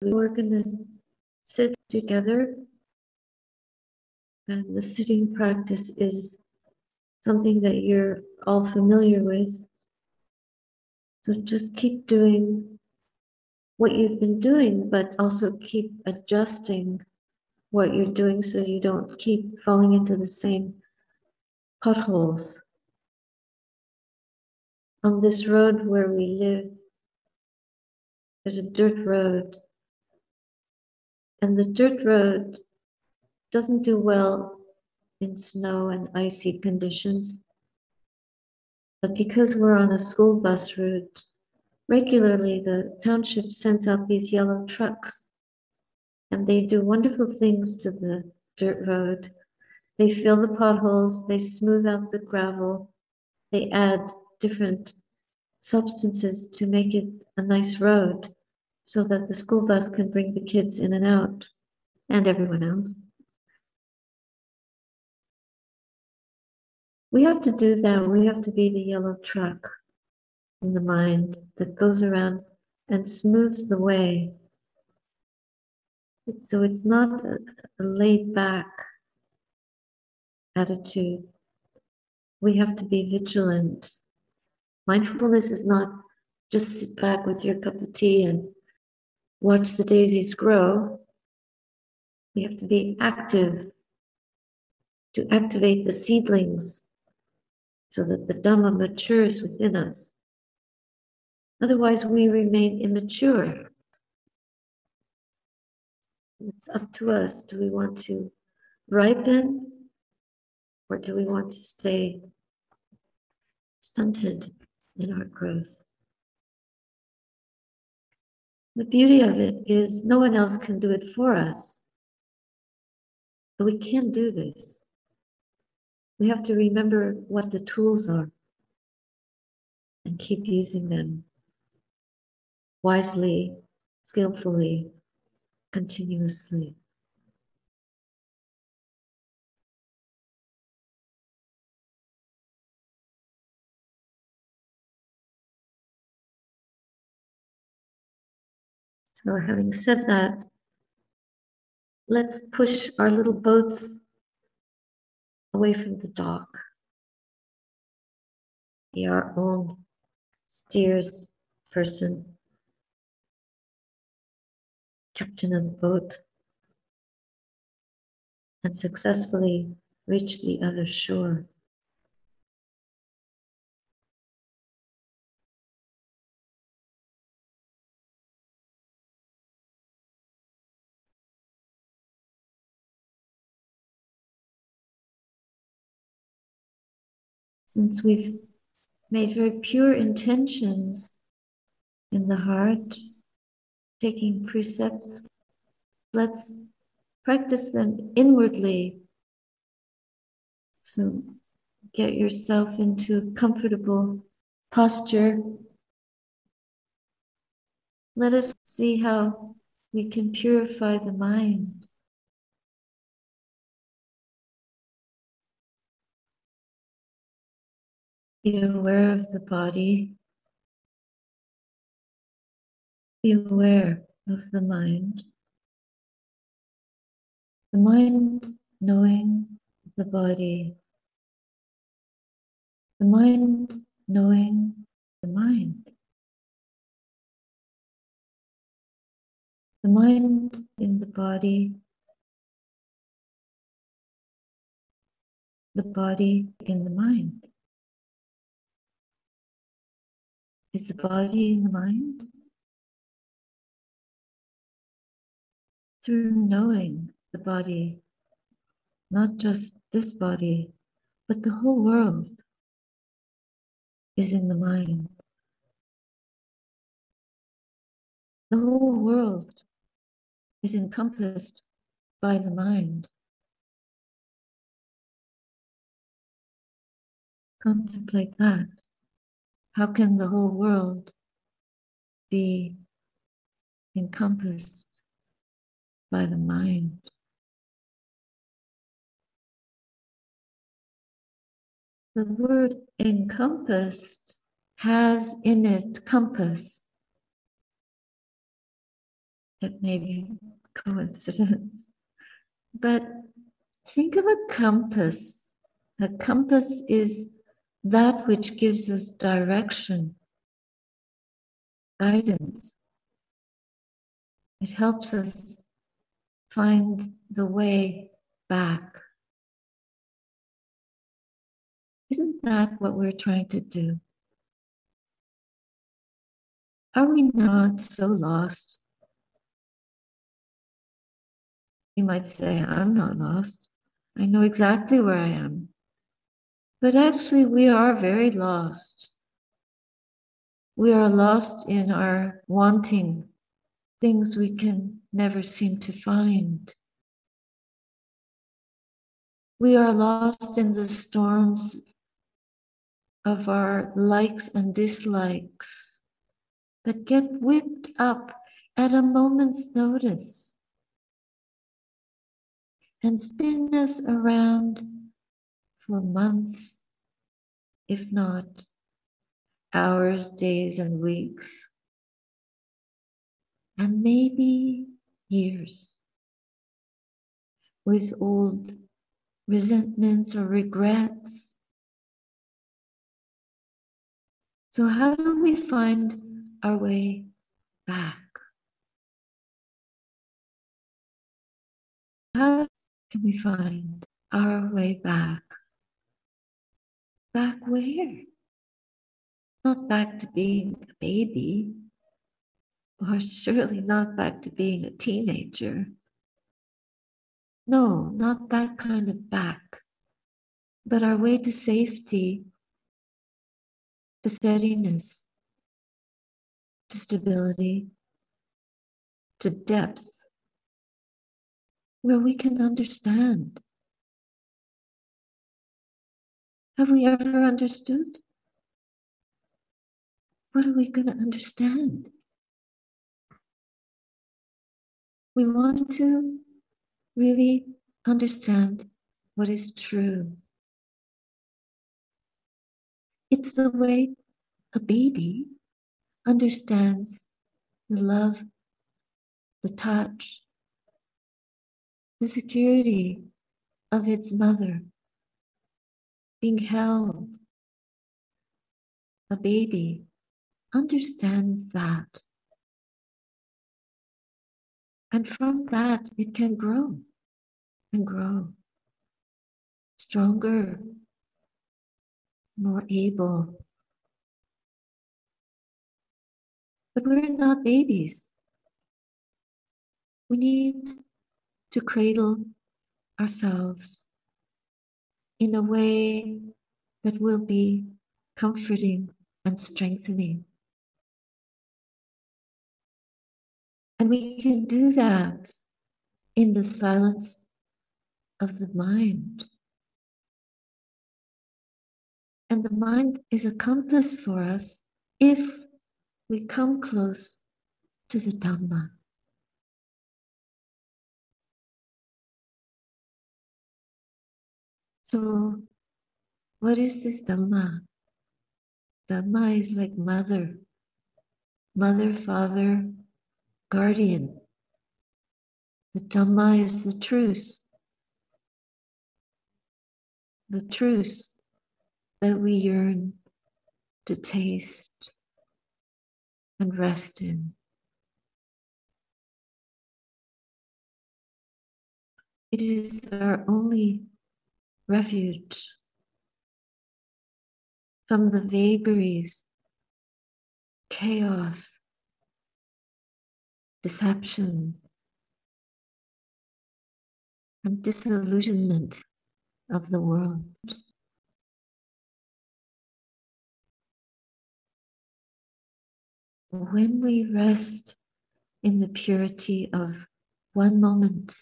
we're going to sit together. And the sitting practice is something that you're all familiar with. So just keep doing what you've been doing, but also keep adjusting what you're doing so you don't keep falling into the same potholes. On this road where we live, there's a dirt road. And the dirt road doesn't do well in snow and icy conditions. But because we're on a school bus route, regularly the township sends out these yellow trucks and they do wonderful things to the dirt road. They fill the potholes, they smooth out the gravel, they add different substances to make it a nice road so that the school bus can bring the kids in and out and everyone else. We have to do that. We have to be the yellow truck in the mind that goes around and smooths the way. So it's not a, laid back attitude. We have to be vigilant. Mindfulness is not just sit back with your cup of tea and watch the daisies grow. We have to be active to activate the seedlings so that the Dhamma matures within us. Otherwise, we remain immature. It's up to us. Do we want to ripen or do we want to stay stunted in our growth? The beauty of it is no one else can do it for us. But we can do this. We have to remember what the tools are and keep using them wisely, skillfully, continuously. So having said that, let's push our little boats away from the dock. Be our own steers person, captain of the boat, and successfully reach the other shore. Since we've made very pure intentions in the heart, taking precepts, let's practice them inwardly. So get yourself into a comfortable posture. Let us see how we can purify the mind. Be aware of the body. Be aware of the mind. The mind knowing the body. The mind knowing the mind. The mind in the body. The body in the mind. Is the body in the mind? Through knowing the body, not just this body, but the whole world is in the mind. The whole world is encompassed by the mind. Contemplate that. How can the whole world be encompassed by the mind? The word encompassed has in it compass. it may be coincidence. But think of a compass. A compass is that which gives us direction, guidance. It helps us find the way back. Isn't that what we're trying to do? Are we not so lost? You might say, I'm not lost. I know exactly where I am. But actually, we are very lost. We are lost in our wanting things we can never seem to find. We are lost in the storms of our likes and dislikes that get whipped up at a moment's notice and spin us around for months, if not hours, days, and weeks, and maybe years with old resentments or regrets. So, how do we find our way back? How can we find our way back? Back where? Not back to being a baby, or surely not back to being a teenager. No, not that kind of back, but our way to safety, to steadiness, to stability, to depth, where we can understand. Have we ever understood? What are we going to understand? We want to really understand what is true. It's the way a baby understands the love, the touch, the security of its mother, being held. A baby understands that. And from that, it can grow and grow stronger, more able. But we're not babies. We need to cradle ourselves in a way that will be comforting and strengthening. And we can do that in the silence of the mind. And the mind is a compass for us if we come close to the Dhamma. So, what is this Dhamma? Dhamma is like mother, mother, father, guardian. The Dhamma is the truth. The truth that we yearn to taste and rest in. It is our only refuge from the vagaries, chaos, deception, and disillusionment of the world. When we rest in the purity of one moment,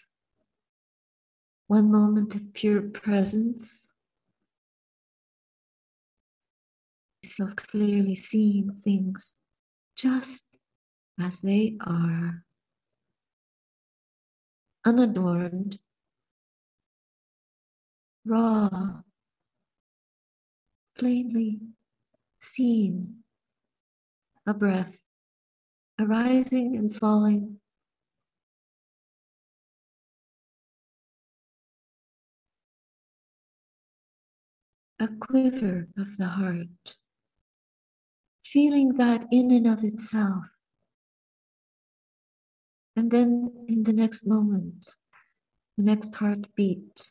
one moment of pure presence, so clearly seeing things just as they are, unadorned, raw, plainly seen, a breath arising and falling a quiver of the heart, feeling that in and of itself. And then in the next moment, the next heartbeat,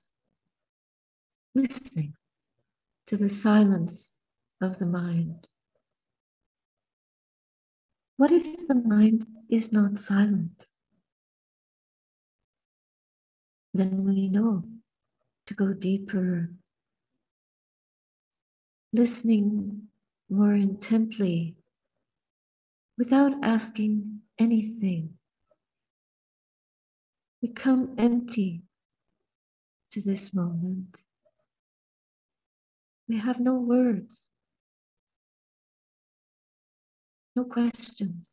listening to the silence of the mind. What if the mind is not silent? Then we know to go deeper, listening more intently without asking anything. We come empty to this moment. We have no words, no questions.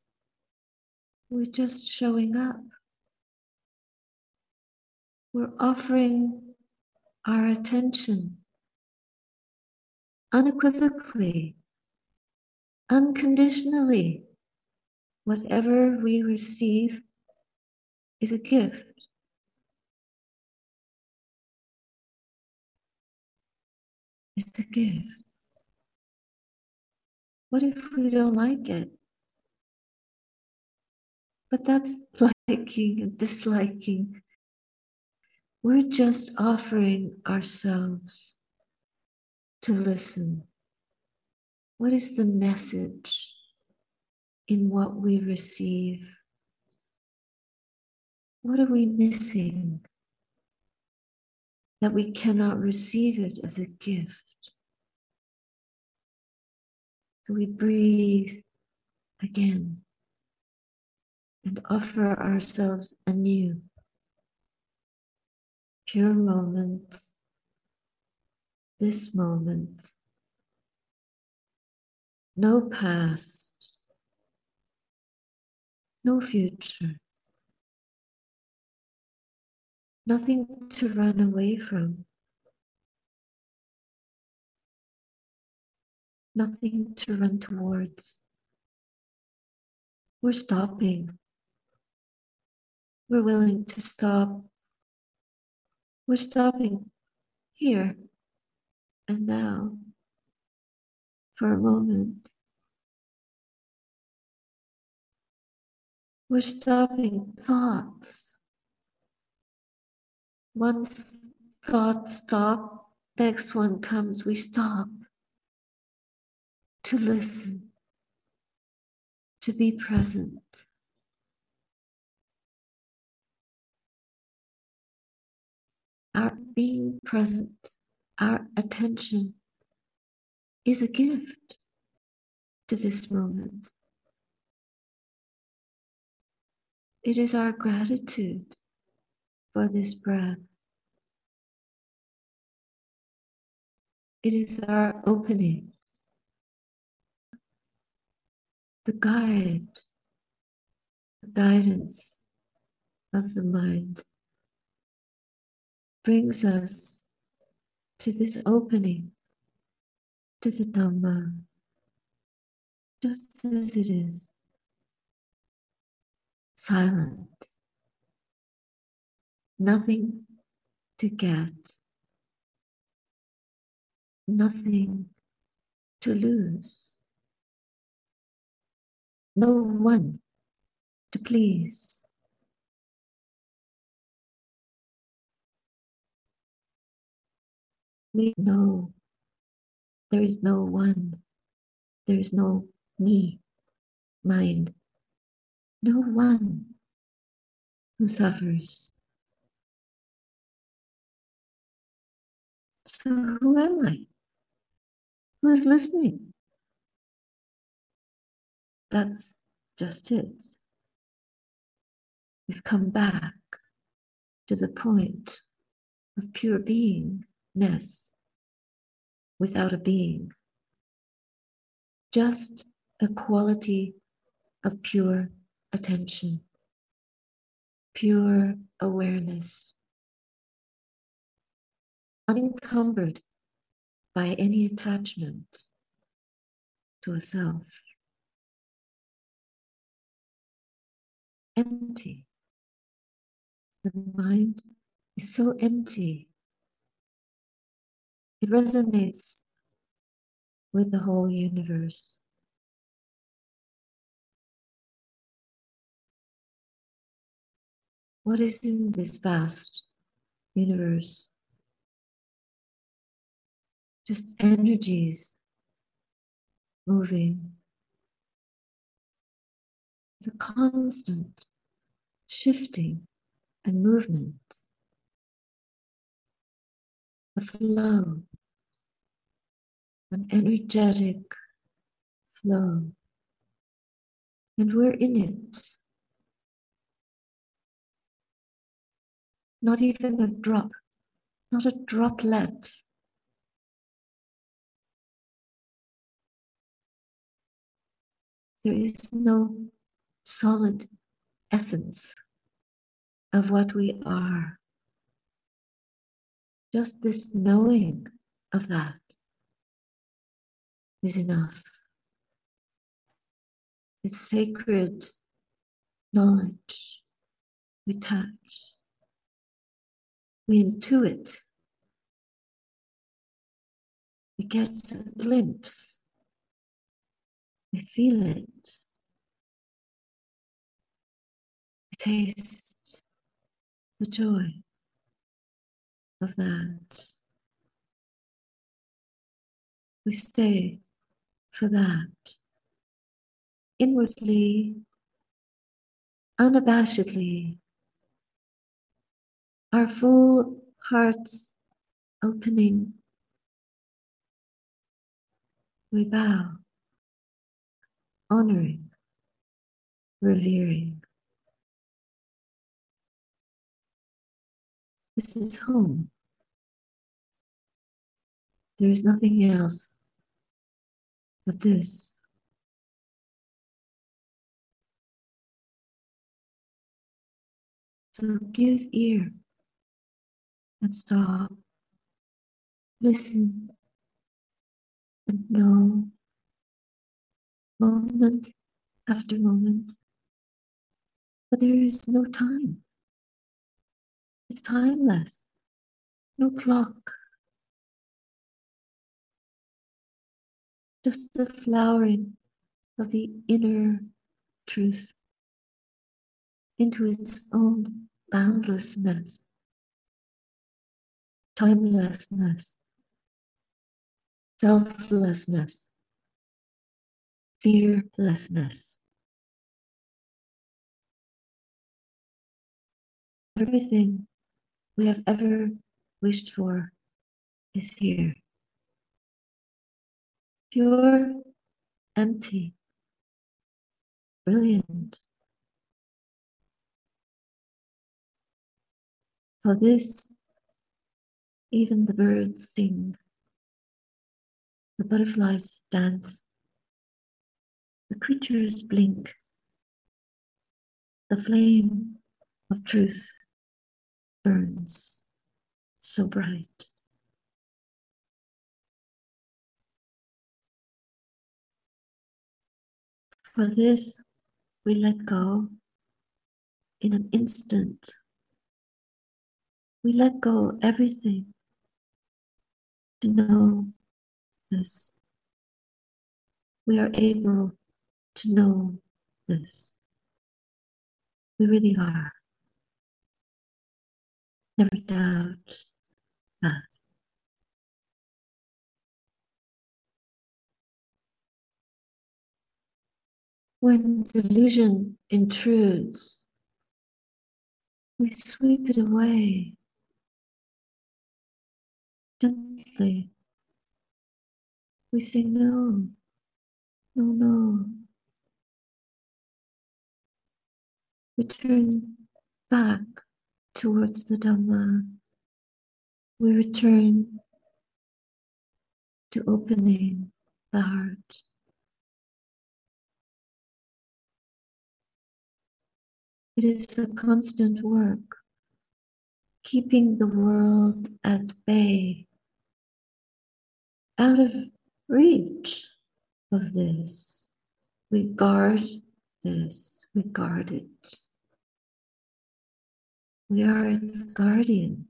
We're just showing up. We're offering our attention unequivocally, unconditionally. Whatever we receive is a gift. It's a gift. What if we don't like it? But that's liking and disliking. We're just offering ourselves to listen. What is the message in what we receive? What are we missing that we cannot receive it as a gift? So we breathe again and offer ourselves anew pure moment, this moment, no past, no future, nothing to run away from, nothing to run towards. We're stopping. We're willing to stop. We're stopping here and now for a moment. We're stopping thoughts. Once thoughts stop, next one comes, we stop to listen, to be present. our being present, our attention is a gift to this moment. It is our gratitude for this breath. It is our opening, the guide, the guidance of the mind brings us to this opening to the Dhamma, just as it is, silent, nothing to get, nothing to lose, no one to please. We know there is no one, there is no me, mind, no one who suffers. So, who am I? Who's listening? That's just it. We've come back to the point of pure being ness without a being, just a quality of pure attention, pure awareness, unencumbered by any attachment to a self. Empty. The mind is so empty It resonates with the whole universe. What is in this vast universe? Just energies moving. It's a constant shifting and movement, a flow, an energetic flow. And we're in it. Not even a drop, not a droplet. There is no solid essence of what we are. Just this knowing of that is enough. It's sacred knowledge. We touch, we intuit, we get a glimpse, we feel it, we taste the joy of that. We stay for that. Inwardly, unabashedly, our full hearts opening, we bow, honoring, revering. This is home. There is nothing else this. So give ear and stop, listen, and know moment after moment. But there is no time. It's timeless. No clock. Just the flowering of the inner truth into its own boundlessness, timelessness, selflessness, fearlessness. Everything we have ever wished for is here. Pure, empty, brilliant. For this, even the birds sing, the butterflies dance, the creatures blink, the flame of truth burns so bright. For this, we let go in an instant. We let go everything to know this. We are able to know this. We really are. Never doubt that. When delusion intrudes, we sweep it away gently. We say, No, no, no. We turn back towards the Dhamma. We return to opening the heart. It is a constant work, keeping the world at bay, out of reach of this. We guard this, we guard it. We are its guardian.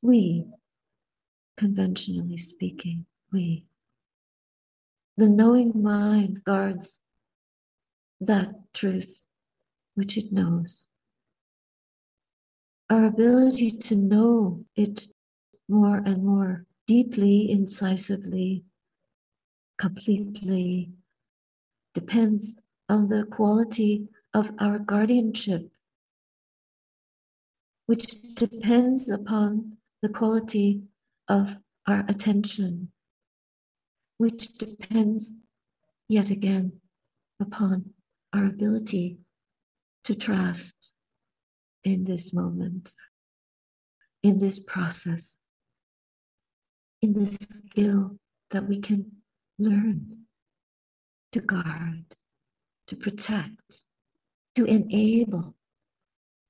We, conventionally speaking, we. The knowing mind guards that truth which it knows. Our ability to know it more and more deeply, incisively, completely depends on the quality of our guardianship, which depends upon the quality of our attention, which depends yet again upon our ability to trust in this moment, in this process, in this skill that we can learn to guard, to protect, to enable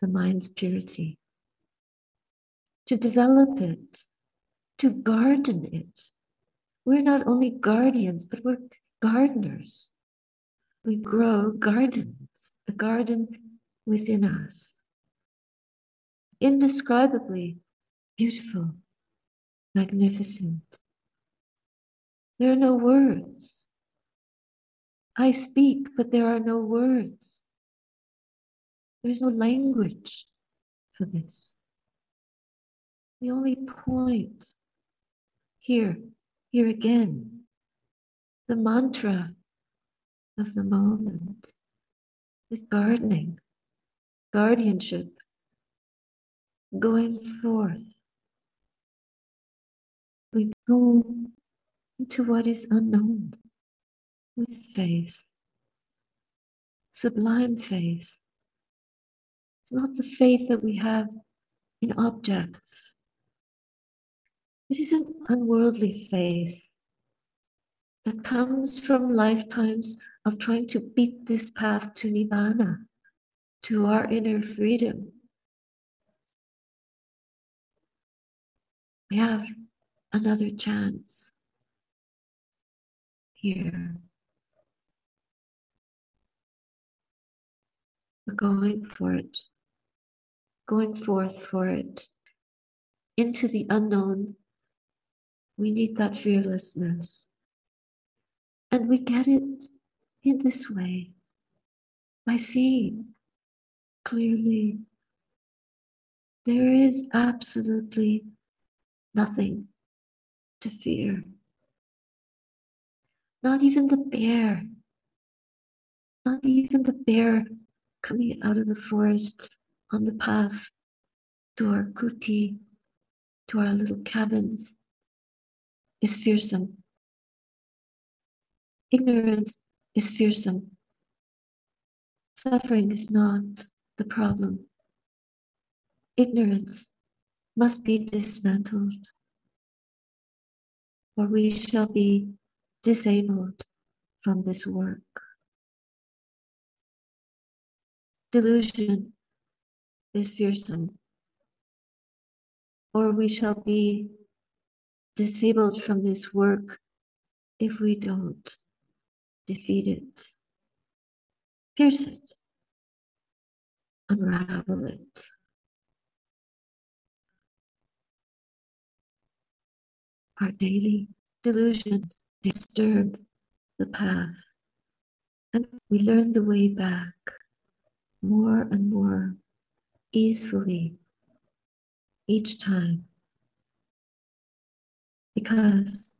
the mind's purity, to develop it, to garden it. We're not only guardians, but we're gardeners. We grow gardens, a garden within us. Indescribably beautiful, magnificent. There are no words. I speak, but there are no words. There's no language for this. The only point here, here again, the mantra of the moment is gardening, guardianship, going forth. We go into what is unknown with faith, sublime faith. It's not the faith that we have in objects. It is an unworldly faith that comes from lifetimes of trying to beat this path to Nibbana, to our inner freedom. We have another chance here. We're going for it, going forth for it into the unknown. We need that fearlessness. And we get it in this way by seeing clearly there is absolutely nothing to fear. Not even the bear, not even the bear coming out of the forest on the path to our kuti, to our little cabins, is fearsome. Ignorance is fearsome. Suffering is not the problem. Ignorance must be dismantled, or we shall be disabled from this work. Delusion is fearsome, or we shall be disabled from this work if we don't defeat it, pierce it, unravel it. Our daily delusions disturb the path, and we learn the way back more and more easily each time because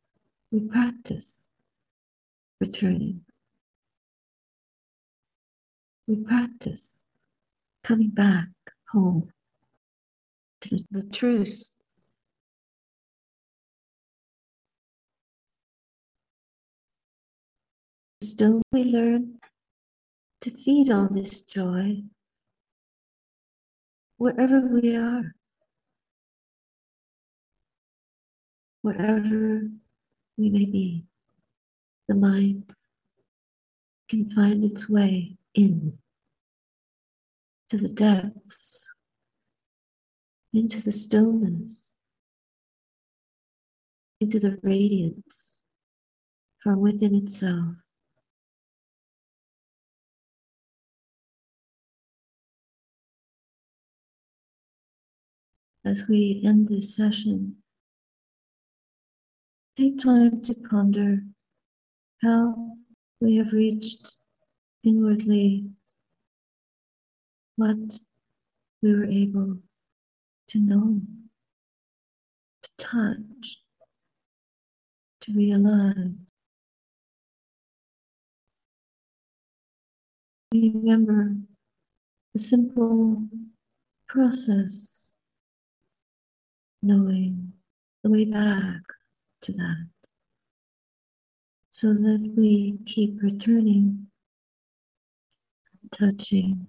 we practice returning. We practice coming back home to the, the truth. Still, we learn to feed all this joy wherever we are, wherever we may be the mind can find its way in to the depths, into the stillness, into the radiance from within itself. As we end this session, take time to ponder how we have reached inwardly what we were able to know, to touch, to realize. Remember the simple process, knowing the way back to that, so that we keep returning, touching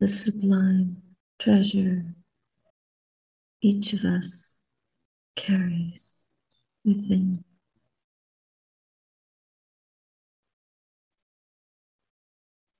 the sublime treasure each of us carries within.